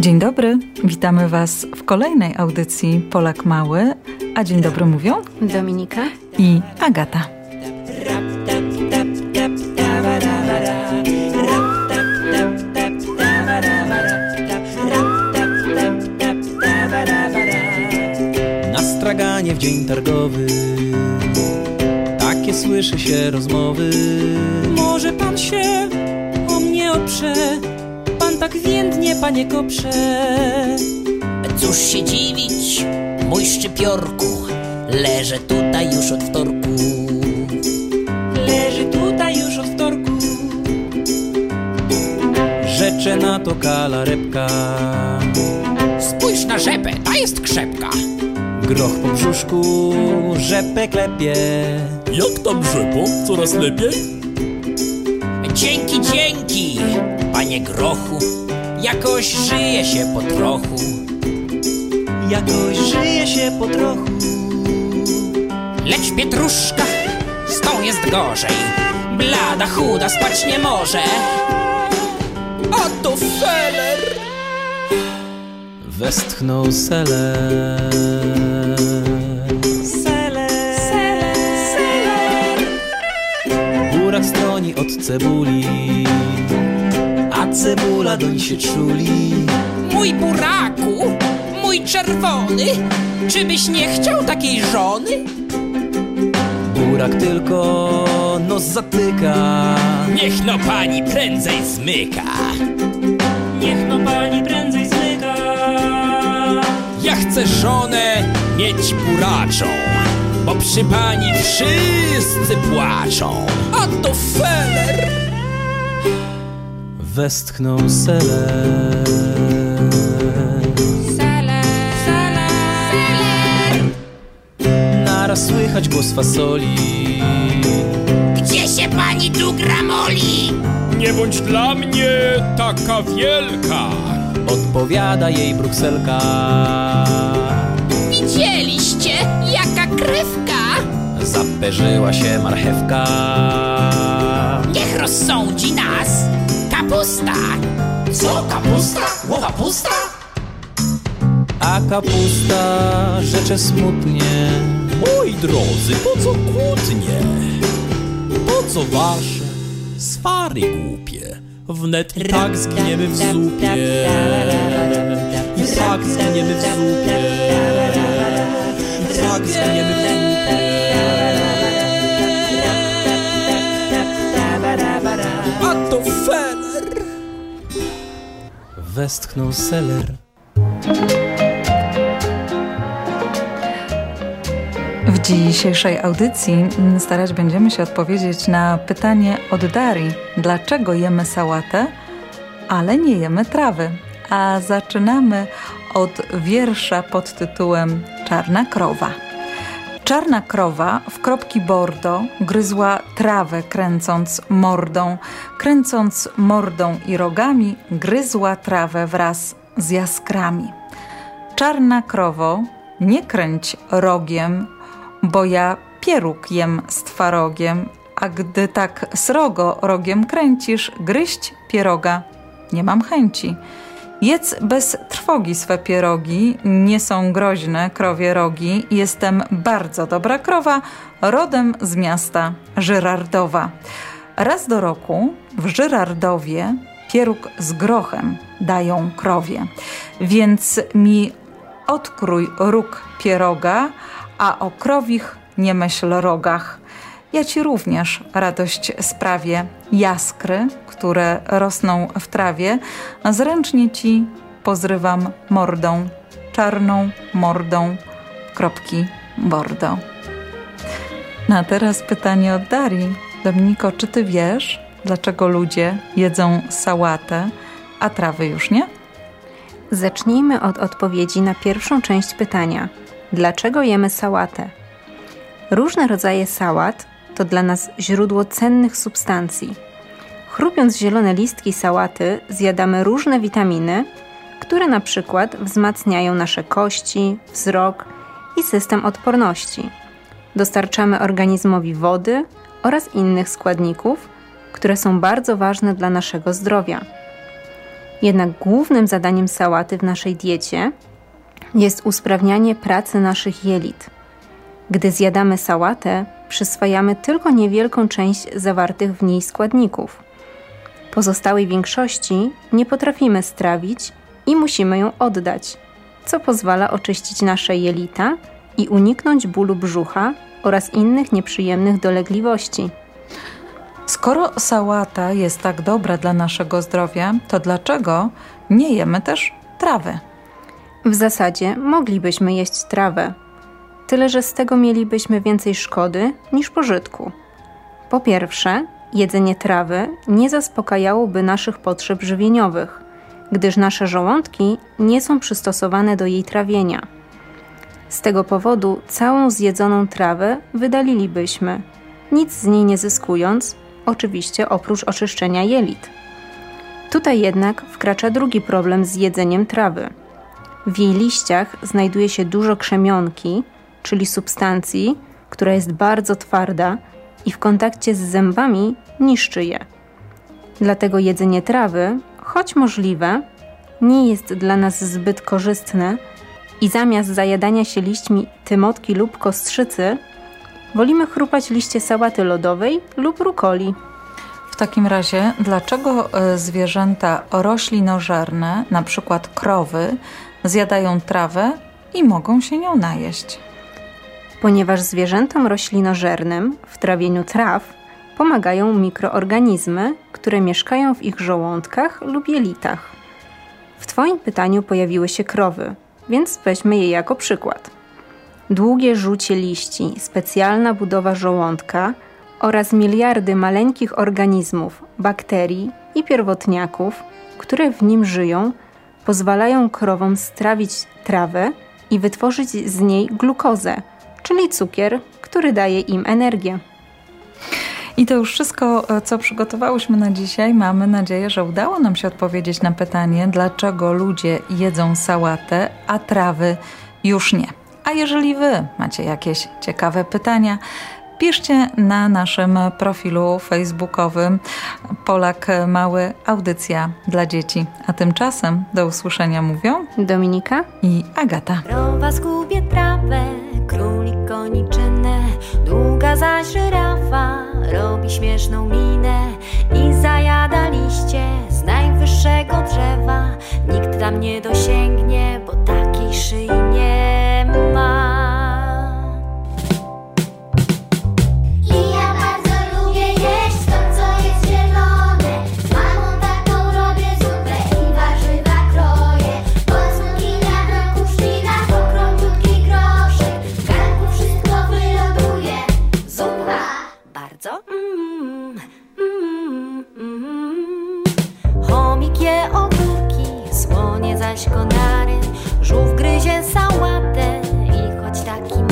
Dzień dobry, witamy Was w kolejnej audycji Polak Mały. A dzień dobry mówią Dominika i Agata. Na straganie w dzień targowy Takie słyszy się rozmowy Może pan się o mnie oprze tak więdnie, panie koprze. Cóż się dziwić, mój szczypiorku Leżę tutaj już od wtorku. Leży tutaj już od wtorku. Rzecze na to kala repka Spójrz na rzepę, ta jest krzepka. Groch po brzuszku rzepę klepie. Jak tam rzepo? Coraz lepiej? Dzięki, dzięki, panie grochu Jakoś żyje się po trochu. Jakoś żyje się po trochu. Lecz pietruszka, z tą jest gorzej. Blada, chuda, spać nie może. Oto feller Westchnął seler. Burak stroni od cebuli. A cebula doń się czuli. Mój buraku, mój czerwony Czybyś nie chciał takiej żony? Burak tylko nos zatyka. Niech no pani prędzej zmyka. Niech no pani prędzej zmyka. Ja chcę żonę mieć buraczą Bo przy pani wszyscy płaczą. A to feller Westchnął seler Naraz słychać głos fasoli. Gdzie się pani tu gramoli? Nie bądź dla mnie taka wielka. Odpowiada jej brukselka. Widzieliście jaka krewka? Zaperzyła się marchewka. Niech rozsądzi nas kapusta Co kapusta? Głowa pusta? A kapusta rzecze smutnie Moi drodzy, po co kłótnie? Po co wasze swary głupie? Wnet i tak zgniemy w zupie I tak zgniemy w zupie I tak zgniemy w zupie Westchnął seler W dzisiejszej audycji starać będziemy się odpowiedzieć na pytanie od Darii: dlaczego jemy sałatę, ale nie jemy trawy? A zaczynamy od wiersza pod tytułem Czarna krowa. Czarna krowa w kropki bordo gryzła trawę kręcąc mordą, kręcąc mordą i rogami gryzła trawę wraz z jaskrami. Czarna krowo, nie kręć rogiem, bo ja pieróg jem z twarogiem, a gdy tak srogo rogiem kręcisz, gryźć pieroga nie mam chęci. Jedz bez trwogi swe pierogi, nie są groźne krowie rogi. Jestem bardzo dobra krowa, rodem z miasta Żyrardowa. Raz do roku w Żyrardowie pieróg z grochem dają krowie, więc mi odkrój róg pieroga, a o krowich nie myśl rogach. Ja ci również radość sprawię. Jaskry, które rosną w trawie, zręcznie ci pozrywam mordą, czarną mordą, kropki bordo. No a teraz pytanie od Darii. Dominiko, czy ty wiesz, dlaczego ludzie jedzą sałatę, a trawy już nie? Zacznijmy od odpowiedzi na pierwszą część pytania. Dlaczego jemy sałatę? Różne rodzaje sałat to dla nas źródło cennych substancji. Chrupiąc zielone listki sałaty, zjadamy różne witaminy, które na przykład wzmacniają nasze kości, wzrok i system odporności. Dostarczamy organizmowi wody oraz innych składników, które są bardzo ważne dla naszego zdrowia. Jednak głównym zadaniem sałaty w naszej diecie jest usprawnianie pracy naszych jelit. Gdy zjadamy sałatę, przyswajamy tylko niewielką część zawartych w niej składników. Pozostałej większości nie potrafimy strawić i musimy ją oddać, co pozwala oczyścić nasze jelita i uniknąć bólu brzucha oraz innych nieprzyjemnych dolegliwości. Skoro sałata jest tak dobra dla naszego zdrowia, to dlaczego nie jemy też trawy? W zasadzie moglibyśmy jeść trawę, tyle że z tego mielibyśmy więcej szkody niż pożytku. Po pierwsze, jedzenie trawy nie zaspokajałoby naszych potrzeb żywieniowych, gdyż nasze żołądki nie są przystosowane do jej trawienia. Z tego powodu całą zjedzoną trawę wydalilibyśmy, nic z niej nie zyskując, oczywiście oprócz oczyszczenia jelit. Tutaj jednak wkracza drugi problem z jedzeniem trawy. W jej liściach znajduje się dużo krzemionki, czyli substancji, która jest bardzo twarda i w kontakcie z zębami niszczy je. Dlatego jedzenie trawy, choć możliwe, nie jest dla nas zbyt korzystne i zamiast zajadania się liśćmi tymotki lub kostrzycy, wolimy chrupać liście sałaty lodowej lub rukoli. W takim razie, dlaczego e, zwierzęta roślinożerne, na przykład krowy, zjadają trawę i mogą się nią najeść? Ponieważ zwierzętom roślinożernym w trawieniu traw pomagają mikroorganizmy, które mieszkają w ich żołądkach lub jelitach. W Twoim pytaniu pojawiły się krowy, więc weźmy je jako przykład. Długie rzucie liści, specjalna budowa żołądka oraz miliardy maleńkich organizmów, bakterii i pierwotniaków, które w nim żyją, pozwalają krowom strawić trawę i wytworzyć z niej glukozę, czyli cukier, który daje im energię. I to już wszystko, e, co przygotowałyśmy na dzisiaj. Mamy nadzieję, że udało nam się odpowiedzieć na pytanie, dlaczego ludzie jedzą sałatę, a trawy już nie. A jeżeli Wy macie jakieś ciekawe pytania, piszcie na naszym profilu facebookowym Polak Mały Audycja dla dzieci. A tymczasem do usłyszenia mówią Dominika i Agata. Krowa zgubie trawę, długa zaś żyrafa robi śmieszną minę i zajada liście z najwyższego drzewa. Nikt tam nie dosięgnie, bo takiej szyi konary. Żółw gryzie sałatę i choć taki